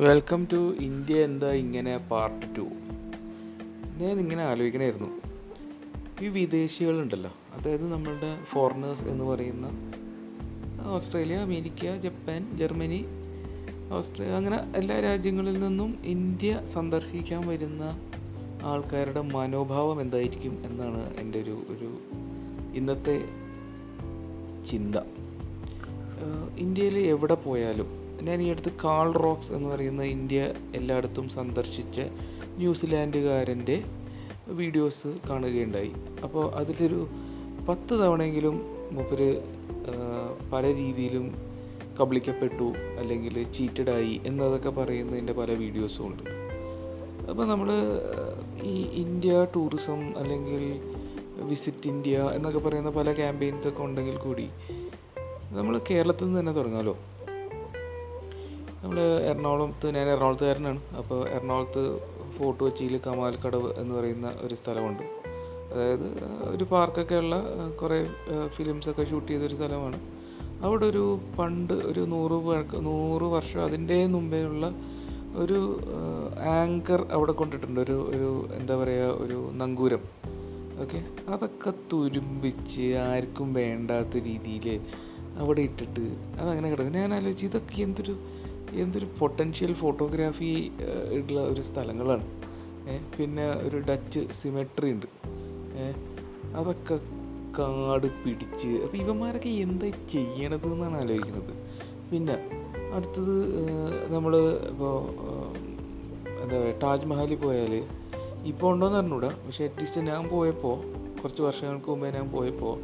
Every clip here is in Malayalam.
വെൽക്കം ടു ഇന്ത്യ എന്താ ഇങ്ങനെ പാർട്ട് ടു ഞാൻ ഇങ്ങനെ ആലോചിക്കണമായിരുന്നു ഈ വിദേശികളുണ്ടല്ലോ അതായത് നമ്മളുടെ ഫോറിനേഴ്സ് എന്ന് പറയുന്ന Australia America Japan Germany Australia അങ്ങനെ എല്ലാ രാജ്യങ്ങളിൽ നിന്നും ഇന്ത്യ സന്ദർശിക്കാൻ വരുന്ന ആൾക്കാരുടെ മനോഭാവം എന്തായിരിക്കും എന്നാണ് എന്റെ ഒരു ഒരു ഇന്നത്തെ ചിന്ത. ഇന്ത്യയിൽ എവിടെ പോയാലും ഞാൻ ഈ അടുത്ത് കാൾ റോക്സ് എന്ന് പറയുന്ന ഇന്ത്യ എല്ലായിടത്തും സന്ദർശിച്ച ന്യൂസിലാൻഡുകാരന്റെ വീഡിയോസ് കാണുകയുണ്ടായി. അപ്പോൾ അതിലൊരു പത്ത് തവണയെങ്കിലും മൂപ്പര് പല രീതിയിലും കബളിക്കപ്പെട്ടു അല്ലെങ്കിൽ ചീറ്റഡായി എന്നതൊക്കെ പറയുന്നതിന്റെ പല വീഡിയോസും ഉണ്ട് അപ്പോൾ നമ്മൾ ഈ ഇന്ത്യ ടൂറിസം അല്ലെങ്കിൽ വിസിറ്റ് ഇന്ത്യ എന്നൊക്കെ പറയുന്ന പല ക്യാമ്പയിൻസ് ഒക്കെ ഉണ്ടെങ്കിൽ കൂടി നമ്മൾ കേരളത്തിൽ നിന്ന് തന്നെ തുടങ്ങാമല്ലോ നമ്മൾ എറണാകുളത്ത് ഞാൻ എറണാകുളത്തുകാരനാണ്. അപ്പോൾ എറണാകുളത്ത് ഫോർട്ട് കൊച്ചിയിൽ കമാൽക്കടവ് എന്ന് പറയുന്ന ഒരു സ്ഥലമുണ്ട്. അതായത് ഒരു പാർക്കൊക്കെ ഉള്ള കുറേ ഫിലിംസൊക്കെ ഷൂട്ട് ചെയ്തൊരു സ്ഥലമാണ്. അവിടെ ഒരു പണ്ട് ഒരു നൂറ് നൂറ് വർഷം അതിന്റെ മുമ്പേ ഉള്ള ഒരു ആങ്കർ അവിടെ കൊണ്ടിട്ടുണ്ട്. ഒരു ഒരു എന്താ പറയുക ഒരു നങ്കൂരം. ഓക്കെ? അതൊക്കെ തുരുമ്പിച്ച് ആർക്കും വേണ്ടാത്ത രീതിയിൽ അവിടെ ഇട്ടിട്ട് അതങ്ങനെ കിടക്കും ഞാൻ ആലോചിച്ച് ഇതൊക്കെ എന്തൊരു എന്തൊരു പൊട്ടൻഷ്യൽ ഫോട്ടോഗ്രാഫി ഉള്ള ഒരു സ്ഥലങ്ങളാണ്. പിന്നെ ഒരു ഡച്ച് സിമെട്രി ഉണ്ട്. അതൊക്കെ കാട് പിടിച്ച് അപ്പം ഇവന്മാരൊക്കെ എന്താ ചെയ്യണത് എന്നാണ് ആലോചിക്കുന്നത്. പിന്നെ അടുത്തത് നമ്മൾ ഇപ്പോൾ എന്താ പറയുക താജ്മഹലിൽ പോയാൽ ഇപ്പോൾ ഉണ്ടോയെന്ന് അറിഞ്ഞൂടാ. പക്ഷേ അറ്റ്ലീസ്റ്റ് ഞാൻ പോയപ്പോൾ കുറച്ച് വർഷങ്ങൾക്ക് മുമ്പേ ഞാൻ പോയപ്പോൾ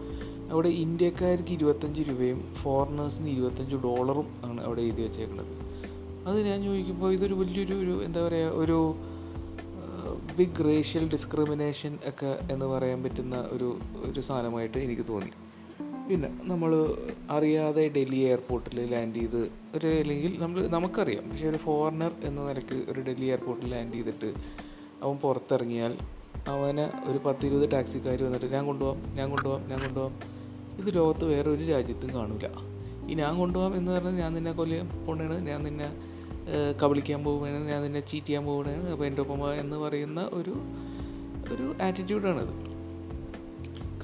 അവിടെ ഇന്ത്യക്കാർക്ക് ഇരുപത്തഞ്ച് രൂപയും ഫോറിനേഴ്സിന് ഇരുപത്തഞ്ച് ഡോളറും ആണ് അവിടെ എഴുതി വെച്ചേക്കുന്നത് അത് ഞാൻ ചോദിക്കുമ്പോൾ ഇതൊരു വലിയൊരു ഒരു എന്താ പറയുക ഒരു ബിഗ് റേഷ്യൽ ഡിസ്ക്രിമിനേഷൻ ഒക്കെ എന്ന് പറയാൻ പറ്റുന്ന ഒരു ഒരു സാധനമായിട്ട് എനിക്ക് തോന്നി. പിന്നെ നമ്മൾ അറിയാതെ ഡൽഹി എയർപോർട്ടിൽ ലാൻഡ് ചെയ്ത് ഒരു അല്ലെങ്കിൽ നമ്മൾ നമുക്കറിയാം. പക്ഷേ ഒരു ഫോറിനർ എന്ന നിലയ്ക്ക് ഒരു ഡൽഹി എയർപോർട്ടിൽ ലാൻഡ് ചെയ്തിട്ട് അവൻ പുറത്തിറങ്ങിയാൽ അവനെ ഒരു പത്തിരുപത് ടാക്സിക്കാർ വന്നിട്ട് ഞാൻ കൊണ്ടുപോകാം ഞാൻ കൊണ്ടുപോകാം ഞാൻ കൊണ്ടുപോകാം ഇത് ലോകത്ത് വേറെ ഒരു രാജ്യത്തും കാണില്ല ഈ ഞാൻ കൊണ്ടുപോകാം എന്ന് പറഞ്ഞാൽ ഞാൻ നിന്നെ കൊല്ലം പോകണേണ് ഞാൻ നിന്നെ കബളിക്കാൻ പോവുകയാണ് ഞാൻ നിന്നെ ചീറ്റ് ചെയ്യാൻ പോവുകയാണ് അപ്പോൾ എന്റെ ഒപ്പം എന്ന് പറയുന്ന ഒരു ഒരു ആറ്റിറ്റ്യൂഡാണത്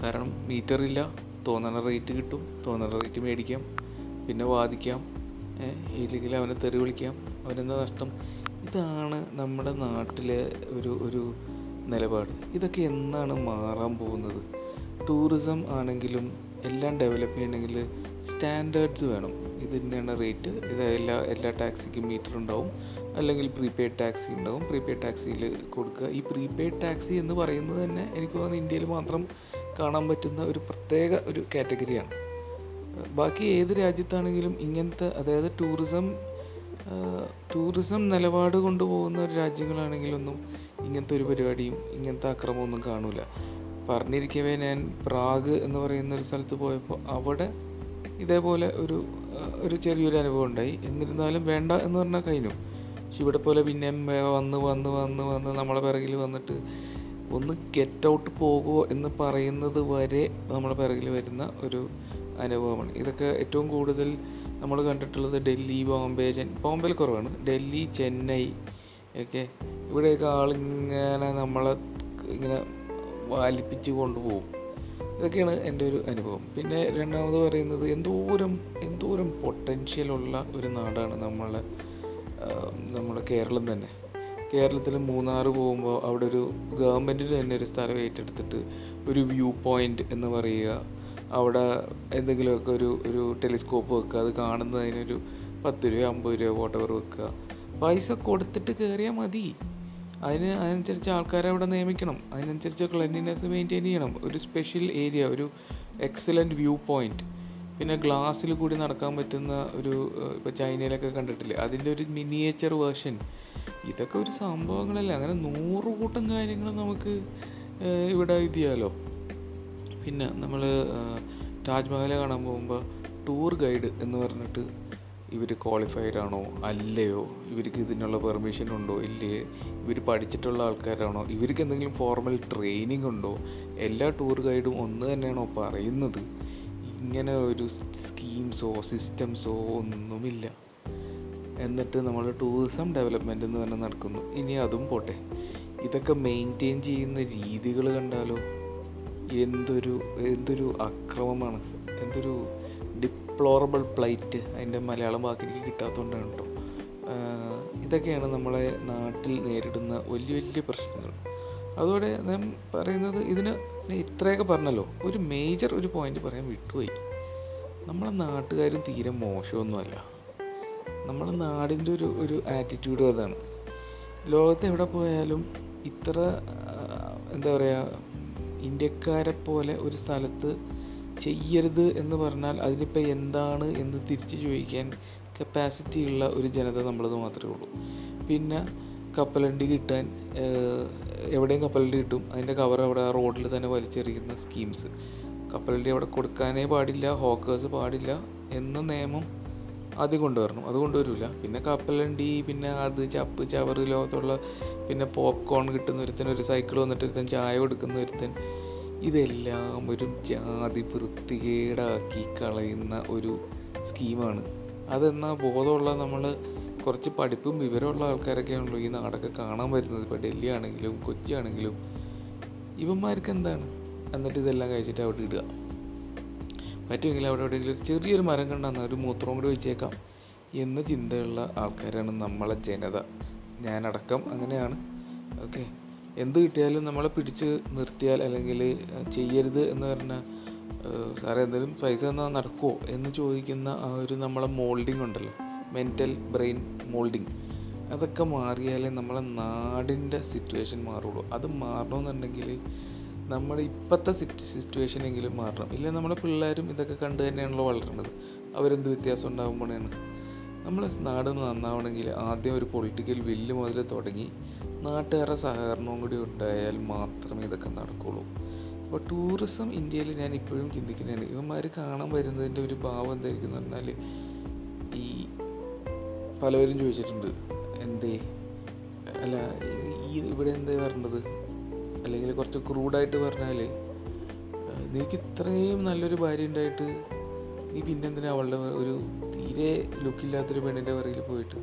കാരണം മീറ്റർ ഇല്ല തോന്നണ റേറ്റ് കിട്ടും തോന്നണ റേറ്റ് മേടിക്കാം പിന്നെ വാദിക്കാം ഇല്ലെങ്കിൽ അവനെ തെറി വിളിക്കാം അവനെന്താ നഷ്ടം? ഇതാണ് നമ്മുടെ നാട്ടിലെ ഒരു ഒരു നിലപാട്. ഇതൊക്കെ എന്നാണ് മാറാൻ പോകുന്നത്? ടൂറിസം ആണെങ്കിലും എല്ലാം ഡെവലപ്പ് ചെയ്യണമെങ്കിൽ സ്റ്റാൻഡേർഡ്സ് വേണം. തന്നെയാണ് റേറ്റ് ഇത് എല്ലാ എല്ലാ ടാക്സിക്കും മീറ്റർ ഉണ്ടാവും. അല്ലെങ്കിൽ പ്രീപെയ്ഡ് ടാക്സി ഉണ്ടാവും. പ്രീപെയ്ഡ് ടാക്സിയിൽ കൊടുക്കുക. ഈ പ്രീപെയ്ഡ് ടാക്സി എന്ന് പറയുന്നത് തന്നെ എനിക്ക് തോന്നുന്നു ഇന്ത്യയിൽ മാത്രം കാണാൻ പറ്റുന്ന ഒരു പ്രത്യേക ഒരു കാറ്റഗറിയാണ് ബാക്കി ഏത് രാജ്യത്താണെങ്കിലും ഇങ്ങനത്തെ അതായത് ടൂറിസം ടൂറിസം നിലപാട് കൊണ്ടുപോകുന്ന ഒരു രാജ്യങ്ങളാണെങ്കിലൊന്നും ഇങ്ങനത്തെ ഒരു പരിപാടിയും ഇങ്ങനത്തെ അക്രമമൊന്നും കാണൂല. പറഞ്ഞിരിക്കവേ ഞാൻ പ്രാഗ് എന്ന് പറയുന്ന ഒരു സ്ഥലത്ത് പോയപ്പോൾ അവിടെ ഇതേപോലെ ഒരു ഒരു ചെറിയൊരു അനുഭവം ഉണ്ടായി. എന്നിരുന്നാലും വേണ്ട എന്ന് പറഞ്ഞാൽ കഴിഞ്ഞു. പക്ഷെ ഇവിടെ പോലെ പിന്നെ വന്ന് വന്ന് വന്ന് വന്ന് നമ്മളെ പിറകിൽ വന്നിട്ട് ഒന്ന് ഗെറ്റ് ഔട്ട് പോകുമോ എന്ന് പറയുന്നത് വരെ നമ്മളെ പിറകിൽ വരുന്ന ഒരു അനുഭവമാണ്. ഇതൊക്കെ ഏറ്റവും കൂടുതൽ നമ്മൾ കണ്ടിട്ടുള്ളത് ഡൽഹി ബോംബെ ബോംബെയിൽ കുറവാണ്. ഡൽഹി ചെന്നൈ ഒക്കെ ഇവിടെയൊക്കെ ആളിങ്ങനെ നമ്മളെ ഇങ്ങനെ വാലിപ്പിച്ച് കൊണ്ടുപോകും. ഇതൊക്കെയാണ് എന്റെ ഒരു അനുഭവം. പിന്നെ രണ്ടാമത് പറയുന്നത് എന്തോരം എന്തോരം പൊട്ടൻഷ്യൽ ഉള്ള ഒരു നാടാണ് നമ്മളെ നമ്മുടെ കേരളം തന്നെ. കേരളത്തിൽ മൂന്നാർ പോകുമ്പോൾ അവിടെ ഒരു ഗവൺമെന്റിന് തന്നെ ഒരു സ്ഥലം ഏറ്റെടുത്തിട്ട് ഒരു വ്യൂ പോയിന്റ് എന്ന് പറയുക. അവിടെ എന്തെങ്കിലുമൊക്കെ ഒരു ഒരു ടെലിസ്കോപ്പ് വെക്കുക. അത് കാണുന്നതിനൊരു പത്ത് രൂപ അമ്പത് രൂപ വോട്ടവർ വെക്കുക. പൈസ കൊടുത്തിട്ട് കയറിയാൽ മതി. അതിന് അതിനനുസരിച്ച് ആൾക്കാരെ അവിടെ നിയമിക്കണം. അതിനനുസരിച്ച് ക്ലെൻലിനെസ് മെയിന്റെയിൻ ചെയ്യണം. ഒരു സ്പെഷ്യൽ ഏരിയ ഒരു എക്സലന്റ് വ്യൂ പോയിന്റ് പിന്നെ ഗ്ലാസ്സിൽ കൂടി നടക്കാൻ പറ്റുന്ന ഒരു ഇപ്പോൾ ചൈനയിലൊക്കെ കണ്ടിട്ടില്ലേ? അതിന്റെ ഒരു മിനിയേച്ചർ വേർഷൻ ഇതൊക്കെ ഒരു സംഭവങ്ങളല്ലേ? അങ്ങനെ നൂറ് കൂട്ടം കാര്യങ്ങൾ നമുക്ക് ഇവിടെ ഇത് ചെയ്യാമല്ലോ പിന്നെ നമ്മൾ താജ്മഹൽ കാണാൻ പോകുമ്പോൾ ടൂർ ഗൈഡ് എന്ന് പറഞ്ഞിട്ട് ഇവർ ക്വാളിഫൈഡ് ആണോ? അല്ലയോ? ഇവർക്ക് ഇതിനുള്ള പെർമിഷൻ ഉണ്ടോ? ഇല്ലേ? ഇവർ പഠിച്ചിട്ടുള്ള ആൾക്കാരാണോ? ഇവർക്ക് എന്തെങ്കിലും ഫോർമൽ ട്രെയിനിങ് ഉണ്ടോ? എല്ലാ ടൂർ ഗൈഡും ഒന്ന് തന്നെയാണോ പറയുന്നത്? ഇങ്ങനെ ഒരു സ്കീംസോ സിസ്റ്റംസോ ഒന്നുമില്ല. എന്നിട്ട് നമ്മൾ ടൂറിസം ഡെവലപ്മെന്റ് എന്ന് തന്നെ നടക്കുന്നു. ഇനി അതും പോട്ടെ. ഇതൊക്കെ മെയിന്റെയിൻ ചെയ്യുന്ന രീതികൾ കണ്ടാലോ? എന്തൊരു എന്തൊരു അക്രമമാണ്. എന്തൊരു ഡിപ്ലോറബിൾ പ്ലേറ്റ് അതിന്റെ മലയാളം വാക്ക് എനിക്ക് കിട്ടാത്തതുകൊണ്ടാണ് കേട്ടോ. ഇതൊക്കെയാണ് നമ്മളെ നാട്ടിൽ നേരിടുന്ന വലിയ വലിയ പ്രശ്നങ്ങൾ. അതോടെ ഞാൻ പറയുന്നത് ഇതിന് ഇത്രയൊക്കെ പറഞ്ഞല്ലോ. ഒരു മേജർ ഒരു പോയിന്റ് പറയാൻ വിട്ടുപോയി. നമ്മളെ നാട്ടുകാരും തീരെ മോശമൊന്നുമല്ല. നമ്മളെ നാടിന്റെ ഒരു ഒരു ആറ്റിറ്റ്യൂഡും അതാണ്. ലോകത്ത് എവിടെ പോയാലും ഇത്ര എന്താ പറയുക ഇന്ത്യക്കാരെ പോലെ ഒരു സ്ഥലത്ത് ചെയ്യരുത് എന്ന് പറഞ്ഞാൽ അതിനിപ്പോൾ എന്താണ് എന്ന് തിരിച്ചു ചോദിക്കാൻ കപ്പാസിറ്റി ഉള്ള ഒരു ജനത നമ്മളത് മാത്രമേ ഉള്ളൂ. പിന്നെ കപ്പലണ്ടി കിട്ടാൻ എവിടെയും കപ്പലണ്ടി കിട്ടും. അതിന്റെ കവർ അവിടെ റോഡിൽ തന്നെ വലിച്ചെറിയുന്ന സ്കീംസ് കപ്പലണ്ടി അവിടെ കൊടുക്കാനേ പാടില്ല ഹോക്കേഴ്സ് പാടില്ല എന്ന നിയമം ആദ്യം കൊണ്ടുവരണം. അത് കൊണ്ടുവരില്ല പിന്നെ കപ്പലണ്ടി പിന്നെ അത് ചപ്പ് ചവറ് ലോകത്തുള്ള പിന്നെ പോപ്കോൺ കിട്ടുന്ന ഒരുത്തൻ ഒരു സൈക്കിൾ വന്നിട്ട് ഒരുത്തൻ ചായ കൊടുക്കുന്ന ഒരുത്തൻ ഇതെല്ലാം ഒരു ജാതി വൃത്തികേടാക്കി കളയുന്ന ഒരു സ്കീമാണ്. അതെന്നാൽ ബോധമുള്ള നമ്മൾ കുറച്ച് പഠിപ്പും വിവരമുള്ള ആൾക്കാരൊക്കെയാണല്ലോ ഈ നാടൊക്കെ കാണാൻ വരുന്നത്. ഇപ്പോൾ ഡൽഹി ആണെങ്കിലും കൊച്ചി ആണെങ്കിലും ഇവന്മാർക്ക് എന്താണ് എന്നിട്ട് ഇതെല്ലാം കഴിച്ചിട്ട് അവിടെ ഇടുക. പറ്റുമെങ്കിൽ അവിടെ എവിടെയെങ്കിലും ഒരു ചെറിയൊരു മരം കണ്ടാൽ ഒരു മൂത്രവും കൂടി വെച്ചേക്കാം എന്ന ചിന്തയുള്ള ആൾക്കാരാണ് നമ്മളെ ജനത. ഞാനടക്കം അങ്ങനെയാണ്. ഓക്കെ. എന്ത് കിട്ടിയാലും നമ്മളെ പിടിച്ച് നിർത്തിയാൽ അല്ലെങ്കിൽ ചെയ്യരുത് എന്ന് പറഞ്ഞ സാറേ എന്തെങ്കിലും പൈസ തന്നാൽ നടക്കുമോ എന്ന് ചോദിക്കുന്ന ആ ഒരു നമ്മളെ മോൾഡിംഗ് ഉണ്ടല്ലോ മെന്റൽ ബ്രെയിൻ മോൾഡിംഗ് അതൊക്കെ മാറിയാലേ നമ്മളെ നാടിന്റെ സിറ്റുവേഷൻ മാറുള്ളൂ. അത് മാറണമെന്നുണ്ടെങ്കിൽ നമ്മുടെ ഇപ്പോഴത്തെ സിറ്റുവേഷൻ എങ്കിലും മാറണം. ഇല്ലെങ്കിൽ നമ്മുടെ പിള്ളേരും ഇതൊക്കെ കണ്ട് തന്നെയാണല്ലോ വളരുന്നത് അവരെന്ത് വ്യത്യാസം ഉണ്ടാകുമ്പോഴാണ് നമ്മളെ നാട് നന്നാവണമെങ്കിൽ ആദ്യം ഒരു പൊളിറ്റിക്കൽ വില്ല് മുതൽ തുടങ്ങി നാട്ടുകാരുടെ സഹകരണവും കൂടി ഉണ്ടായാൽ മാത്രമേ ഇതൊക്കെ നടക്കുള്ളൂ. അപ്പോൾ ടൂറിസം ഇന്ത്യയിൽ ഞാൻ ഇപ്പോഴും ചിന്തിക്കുന്നതാണ് ഇവന്മാർ കാണാൻ വരുന്നതിന്റെ ഒരു ഭാവം എന്തായിരിക്കും എന്ന് പറഞ്ഞാൽ ഈ പലവരും ചോദിച്ചിട്ടുണ്ട് എന്തേ? അല്ല ഈ ഇവിടെ എന്തേ വരേണ്ടത്? അല്ലെങ്കിൽ കുറച്ച് ക്രൂഡായിട്ട് പറഞ്ഞാൽ നിനക്ക് ഇത്രയും നല്ലൊരു ഭാര്യ ഉണ്ടായിട്ട് നീ പിന്നെന്തിനാ അവളുടെ ഒരു തീരെ ലുക്കില്ലാത്തൊരു പെണ്ണിന്റെ പിറകിൽ പോയിട്ട്?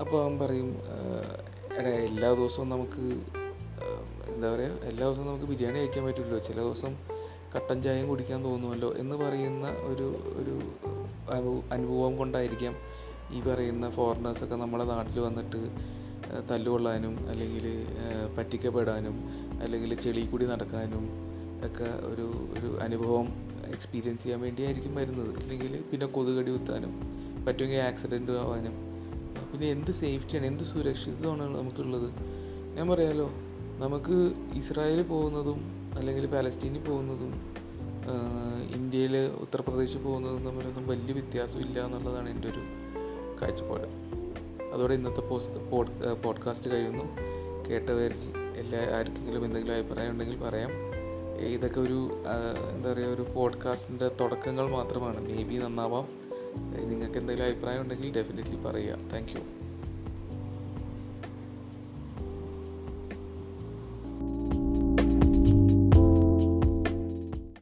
അപ്പോൾ അവൻ പറയും "ആഹ്, എടാ എല്ലാ ദിവസവും നമുക്ക് എന്താ പറയുക എല്ലാ ദിവസവും നമുക്ക് ബിരിയാണി കഴിക്കാൻ പറ്റില്ലല്ലോ ചില ദിവസം കട്ടൻ ചായയും കുടിക്കാൻ തോന്നുമല്ലോ. എന്ന് പറയുന്ന ഒരു ഒരു അനുഭവം കൊണ്ടായിരിക്കാം ഈ പറയുന്ന ഫോറിനേഴ്സൊക്കെ നമ്മുടെ നാട്ടിൽ വന്നിട്ട് തല്ലുകൊള്ളാനും അല്ലെങ്കിൽ പറ്റിക്കപ്പെടാനും അല്ലെങ്കിൽ ചെളി കൂടി നടക്കാനും ഒക്കെ ഒരു ഒരു അനുഭവം എക്സ്പീരിയൻസ് ചെയ്യാൻ വേണ്ടിയായിരിക്കും വരുന്നത്. അല്ലെങ്കിൽ പിന്നെ കൊതുകടി കുത്താനും പറ്റുമെങ്കിൽ ആക്സിഡന്റ് ആവാനും. പിന്നെ എന്ത് സേഫ്റ്റിയാണ് എന്ത് സുരക്ഷിതമാണ് നമുക്കുള്ളത്? ഞാൻ പറയാലോ നമുക്ക് ഇസ്രായേൽ പോകുന്നതും അല്ലെങ്കിൽ പാലസ്റ്റീനിൽ പോകുന്നതും ഇന്ത്യയിൽ ഉത്തർപ്രദേശിൽ പോകുന്നതും തമ്മിലൊന്നും വലിയ വ്യത്യാസം ഇല്ല എന്നുള്ളതാണ് എന്റെ ഒരു കാഴ്ചപ്പാട്. അതോടെ ഇന്നത്തെ പോസ്റ്റ് പോഡ് പോഡ്കാസ്റ്റ് കഴിയുന്നു. കേട്ടവരിൽ എല്ലാ ആർക്കെങ്കിലും എന്തെങ്കിലും അഭിപ്രായം ഉണ്ടെങ്കിൽ പറയാം. ഇതൊക്കെ ഒരു എന്താ പറയുക ഒരു പോഡ്കാസ്റ്റിന്റെ തുടക്കങ്ങൾ മാത്രമാണ്. മേ ബി നന്നാവാം. നിങ്ങൾക്ക് എന്തെങ്കിലും അഭിപ്രായം ഉണ്ടെങ്കിൽ ഡെഫിനറ്റ്ലി പറയുക. താങ്ക്